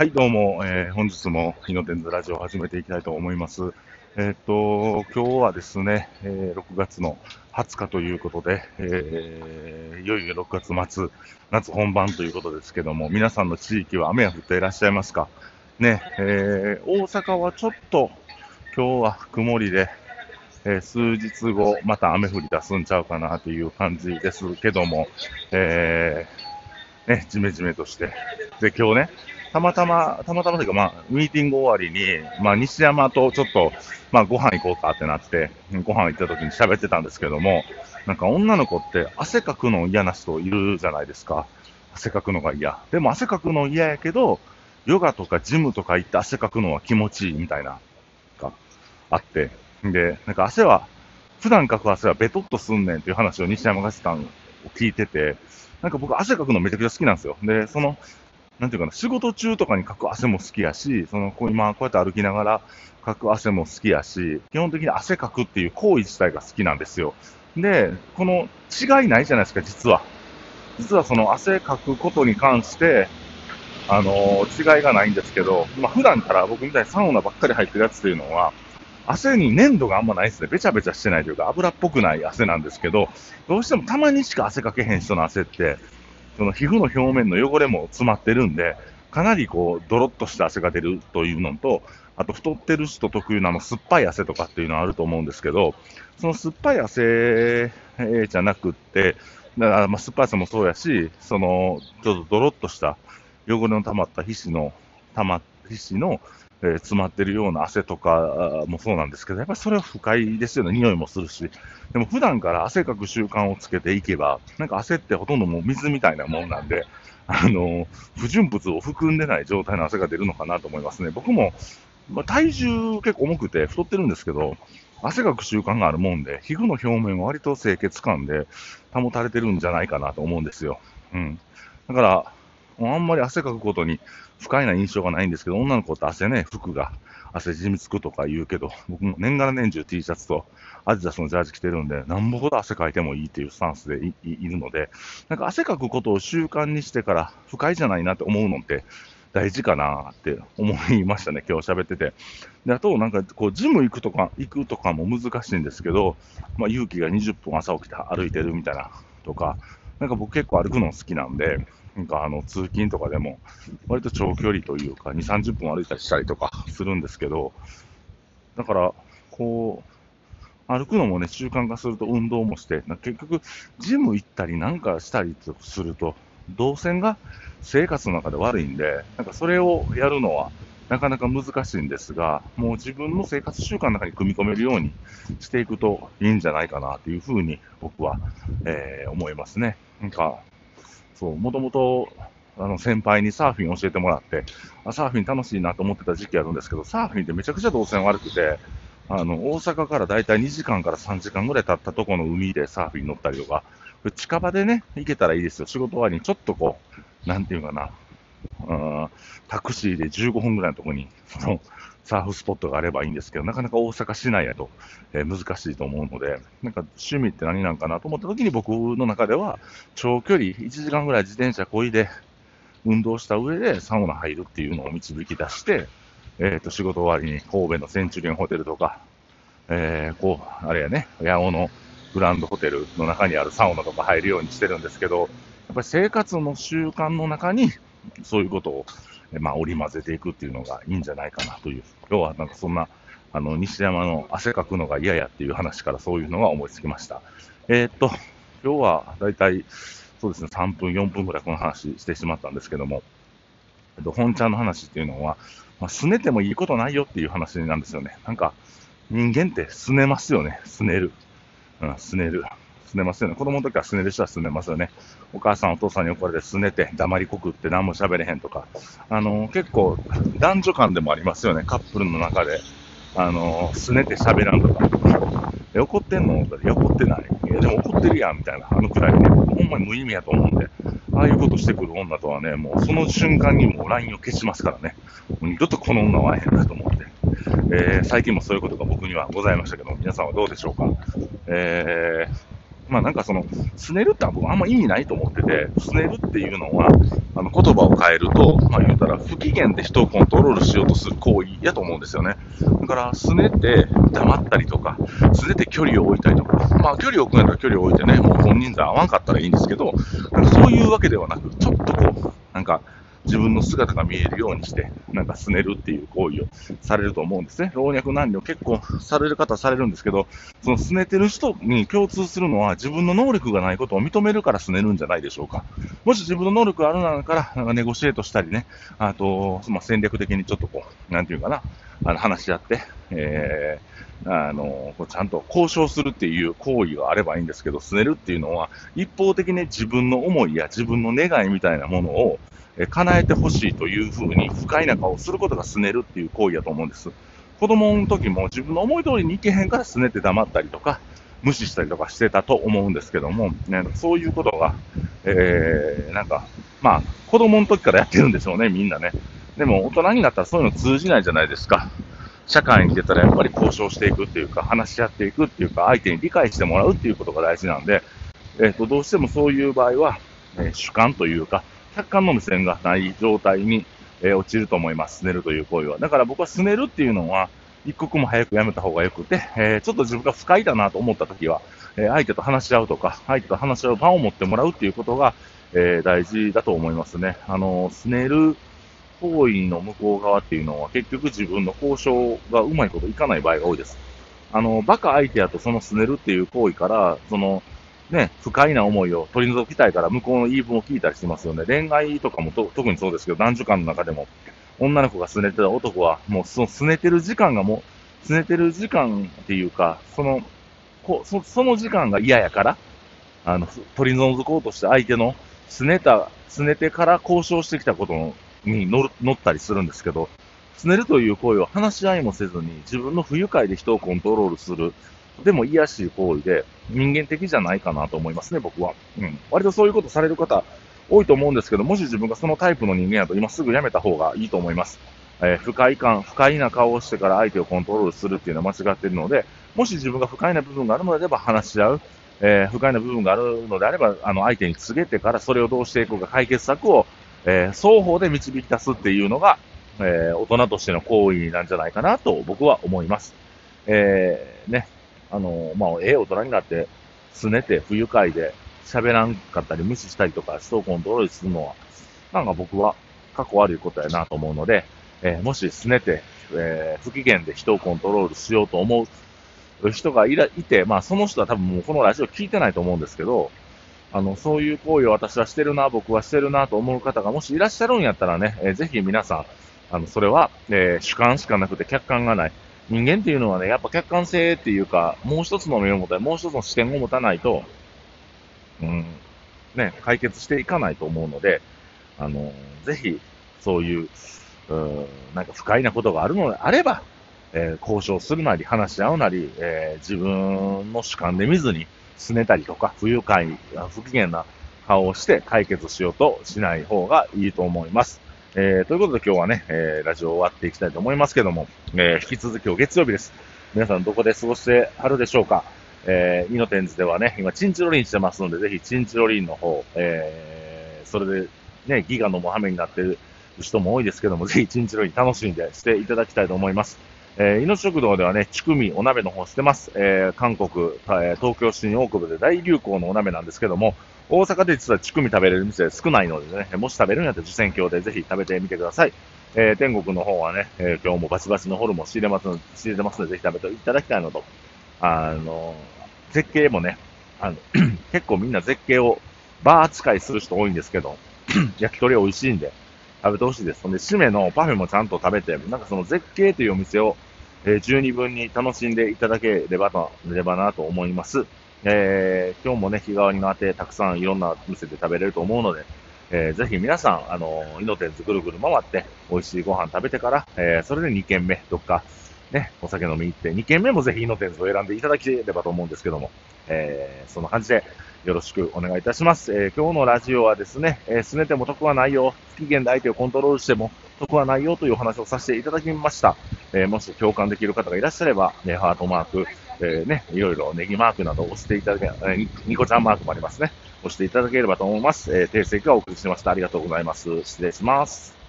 はい、どうも、えー、本日も日の伝図ラジオを始めていきたいと思います。えっ、と、今日はですね、えー、6月の20日ということで、えー、いよいよ6月末、夏本番ということですけども、皆さんの地域は雨は降っていらっしゃいますか？ね、えー、大阪はちょっと今日は曇りで、えー、数日後、また雨降り出すんちゃうかなという感じですけども、えー、ね、じめじめとして。で、今日ね、たまたま、たまたまというか、まあ、ミーティング終わりに、まあ、西山とちょっと、まあ、ご飯行こうかってなって、ご飯行った時に喋ってたんですけども、なんか女の子って汗かくの嫌な人いるじゃないですか。汗かくのが嫌。でも汗かくの嫌やけど、ヨガとかジムとか行って汗かくのは気持ちいいみたいな、があって。で、なんか汗は、普段かく汗はベトっとすんねんっていう話を西山がしたのを聞いてて、なんか僕汗かくのめちゃくちゃ好きなんですよ。で、その、なんていうかな、仕事中とかにかく汗も好きやし、その、こう今こうやって歩きながらかく汗も好きやし、基本的に汗かくっていう行為自体が好きなんですよ。で、この違いないじゃないですか、実は。実はその汗かくことに関して、あのー、違いがないんですけど、まあ、普段から僕みたいにサウナばっかり入ってるやつっていうのは、汗に粘度があんまないですね。べちゃべちゃしてないというか、油っぽくない汗なんですけど、どうしてもたまにしか汗かけへん人の汗って、その皮膚の表面の汚れも詰まってるんで、かなりこう、ドロッとした汗が出るというのと、あと太ってる人特有のあの酸っぱい汗とかっていうのはあると思うんですけど、その酸っぱい汗じゃなくって、だからまあ酸っぱい汗もそうやし、その、ちょっとドロッとした汚れの溜まった皮脂の、溜ま、皮脂の、えー、詰まってるような汗とかもそうなんですけど、やっぱりそれは不快ですよね。匂いもするし。でも普段から汗かく習慣をつけていけば、なんか汗ってほとんどもう水みたいなもんなんで、あの、不純物を含んでない状態の汗が出るのかなと思いますね。僕も、まあ、体重結構重くて太ってるんですけど、汗かく習慣があるもんで、皮膚の表面は割と清潔感で保たれてるんじゃないかなと思うんですよ。うん。だから、あんまり汗かくことに不快な印象がないんですけど、女の子って汗ね、服が汗じみつくとか言うけど、僕も年がら年中 T シャツとアディダスのジャージ着てるんで、なんぼほど汗かいてもいいっていうスタンスでいるので、なんか汗かくことを習慣にしてから不快じゃないなって思うのって大事かなって思いましたね、今日喋ってて。で、あと、なんかこう、ジム行くとか、行くとかも難しいんですけど、まあ、勇気が20分朝起きて歩いてるみたいなとか、なんか僕結構歩くの好きなんで、なんかあの通勤とかでも、割と長距離というか、2、30分歩いたりしたりとかするんですけど、だから、こう、歩くのもね、習慣化すると運動もして、結局、ジム行ったりなんかしたりすると、動線が生活の中で悪いんで、なんかそれをやるのはなかなか難しいんですが、もう自分の生活習慣の中に組み込めるようにしていくといいんじゃないかなというふうに僕は、えー、思いますね。なんか、そう、もともと、あの、先輩にサーフィン教えてもらって、あ、サーフィン楽しいなと思ってた時期あるんですけど、サーフィンってめちゃくちゃ動線悪くて、あの、大阪からだいたい2時間から3時間ぐらい経ったとこの海でサーフィン乗ったりとか、近場でね、行けたらいいですよ。仕事終わりにちょっとこう、なんていうかな、うん、タクシーで15分ぐらいのとこに、その、サーフスポットがあればいいんですけど、なかなか大阪市内やと、えー、難しいと思うので、なんか趣味って何なんかなと思った時に僕の中では、長距離、1時間ぐらい自転車こいで、運動した上でサウナ入るっていうのを導き出して、えっ、ー、と、仕事終わりに神戸のセンチュリオンホテルとか、えー、こう、あれやね、八尾のグランドホテルの中にあるサウナとか入るようにしてるんですけど、やっぱり生活の習慣の中に、そういうことをまあ、織り交ぜていくっていうのがいいんじゃないかなという。今日はなんかそんな、あの、西山の汗かくのが嫌やっていう話からそういうのが思いつきました。えー、っと、今日はだいたい、そうですね、3分、4分ぐらいこの話してしまったんですけども、えっと、本ちゃんの話っていうのは、まあ、拗ねてもいいことないよっていう話なんですよね。なんか、人間って拗ねますよね。拗ねる。うん、拗ねる。拗ねますよね。子供の時は拗ねる人は拗ねますよね。お母さんお父さんに怒られて拗ねて黙りこくって何も喋れへんとか。あの、結構男女間でもありますよね。カップルの中で。あのー、拗ねて喋らんとか。怒ってんの？怒ってない。いや、でも怒ってるやん、みたいな。あのくらいね。ほんまに無意味やと思うんで。ああいうことしてくる女とはね、もうその瞬間にもう LINE を消しますからね。二度とこの女は会えへんなと思って。えー、最近もそういうことが僕にはございましたけど、皆さんはどうでしょうか？えーまあなんかその、すねるって僕あんま意味ないと思ってて、すねるっていうのは、あの言葉を変えると、まあ言うたら不機嫌で人をコントロールしようとする行為やと思うんですよね。だから、すねて黙ったりとか、すねて距離を置いたりとか、まあ距離を置くんやったら距離を置いてね、もう本人数合わんかったらいいんですけど、なんかそういうわけではなく、ちょっとこう、なんか、自分の姿が見えるようにして、なんかすねるっていう行為をされると思うんですね。老若男女結構される方はされるんですけど、そのすねてる人に共通するのは自分の能力がないことを認めるからすねるんじゃないでしょうか。もし自分の能力があるなら、なんかネゴシエートしたりね、あと、まあ、戦略的にちょっとこう、なんていうかな、あの話し合って、えー、あの、ちゃんと交渉するっていう行為があればいいんですけど、すねるっていうのは、一方的に自分の思いや自分の願いみたいなものを、え叶えてほしいというふうに不快な顔をすることがすねるっていう行為だと思うんです。子供の時も自分の思い通りにいけへんからすねて黙ったりとか、無視したりとかしてたと思うんですけども、ね、そういうことが、えー、なんか、まあ、子供の時からやってるんでしょうね、みんなね。でも、大人になったらそういうの通じないじゃないですか。社会に出たらやっぱり交渉していくっていうか、話し合っていくっていうか、相手に理解してもらうっていうことが大事なんで、えっ、ー、と、どうしてもそういう場合は、えー、主観というか、客観の目線がない状態に、えー、落ちると思います。すねるという行為は。だから僕はすねるっていうのは、一刻も早くやめた方がよくて、えー、ちょっと自分が不快だなと思った時は、えー、相手と話し合うとか、相手と話し合う場を持ってもらうっていうことが、えー、大事だと思いますね。あの、すねる行為の向こう側っていうのは結局自分の交渉がうまいこといかない場合が多いです。あの、バカ相手やとそのすねるっていう行為から、その、ね、不快な思いを取り除きたいから向こうの言い分を聞いたりしますよね。恋愛とかも特にそうですけど、男女間の中でも、女の子が拗ねてた男は、もうその拗ねてる時間がもう、拗ねてる時間っていうか、その、こそその時間が嫌やから、あの、取り除こうとして相手の拗ねた、拗ねてから交渉してきたことに乗る乗ったりするんですけど、拗ねるという行為は話し合いもせずに自分の不愉快で人をコントロールするでも癒しい行為で、人間的じゃないかなと思いますね、僕は。うん。割とそういうことされる方、多いと思うんですけど、もし自分がそのタイプの人間やと、今すぐやめた方がいいと思います。えー、不快感、不快な顔をしてから相手をコントロールするっていうのは間違っているので、もし自分が不快な部分があるのであれば話し合う。えー、不快な部分があるのであれば、あの、相手に告げてからそれをどうしていくか解決策を、えー、双方で導き出すっていうのが、えー、大人としての行為なんじゃないかなと僕は思います。えー、ね。あの、まあ、ええ大人になって、すねて不愉快で喋らんかったり無視したりとか人をコントロールするのは、なんか僕は過去悪いことやなと思うので、えー、もしすねて、えー、不機嫌で人をコントロールしようと思う人がいらいて、まあその人は多分もうこのラジオ聞いてないと思うんですけど、あの、そういう行為を私はしてるな、僕はしてるなと思う方がもしいらっしゃるんやったらね、えー、ぜひ皆さん、あの、それは、えー、主観しかなくて客観がない。人間っていうのはね、やっぱ客観性っていうか、もう一つの目を持たない、もう一つの視点を持たないと、うん、ね、解決していかないと思うので、あの、ぜひ、そういう、うん、なんか不快なことがあるのであれば、えー、交渉するなり、話し合うなり、えー、自分の主観で見ずに、拗ねたりとか、不愉快、不機嫌な顔をして解決しようとしない方がいいと思います。えー、ということで今日はね、えー、ラジオ終わっていきたいと思いますけども、えー、引き続き今日月曜日です。皆さんどこで過ごしてはるでしょうか？えー、イノテンズではね、今、チンチロリンしてますので、ぜひチンチロリンの方、えー、それでね、ギガのモハメになってる人も多いですけども、ぜひチンチロリン楽しんでしていただきたいと思います。えー、命食堂ではね、チクミお鍋の方してます。えー、韓国、え、東京新大久保で大流行のお鍋なんですけども、大阪で実はチクミ食べれる店少ないのでね、もし食べるんやったら受選郷でぜひ食べてみてください。えー、天国の方はね、えー、今日もバチバチのホルモン仕入れますの、仕入れてますので、ぜひ食べていただきたいのと、あの、絶景もね、あの、結構みんな絶景をバー扱いする人多いんですけど、焼き鳥美味しいんで、食べてほしいです。ほんで、締めのパフェもちゃんと食べて、なんかその絶景というお店を、えー、十二分に楽しんでいただければと、ればなと思います。えー、今日もね、日替わりのあて、たくさんいろんな店で食べれると思うので、えー、ぜひ皆さん、あの、イノテンズぐるぐる回って、美味しいご飯食べてから、えー、それで2軒目、どっか、ね、お酒飲み行って、2軒目もぜひイノテンズを選んでいただければと思うんですけども、えー、そんな感じで、よろしくお願いいたします。えー、今日のラジオはですね、えー、拗ねても得はないよ、不機嫌で相手をコントロールしても得はないよというお話をさせていただきました。えー、もし共感できる方がいらっしゃれば、ね、ハートマーク、えー、ね、いろいろネギマークなどを押していただけ、えー、ニコちゃんマークもありますね。押していただければと思います。えー、訂正がお送りしました。ありがとうございます。失礼します。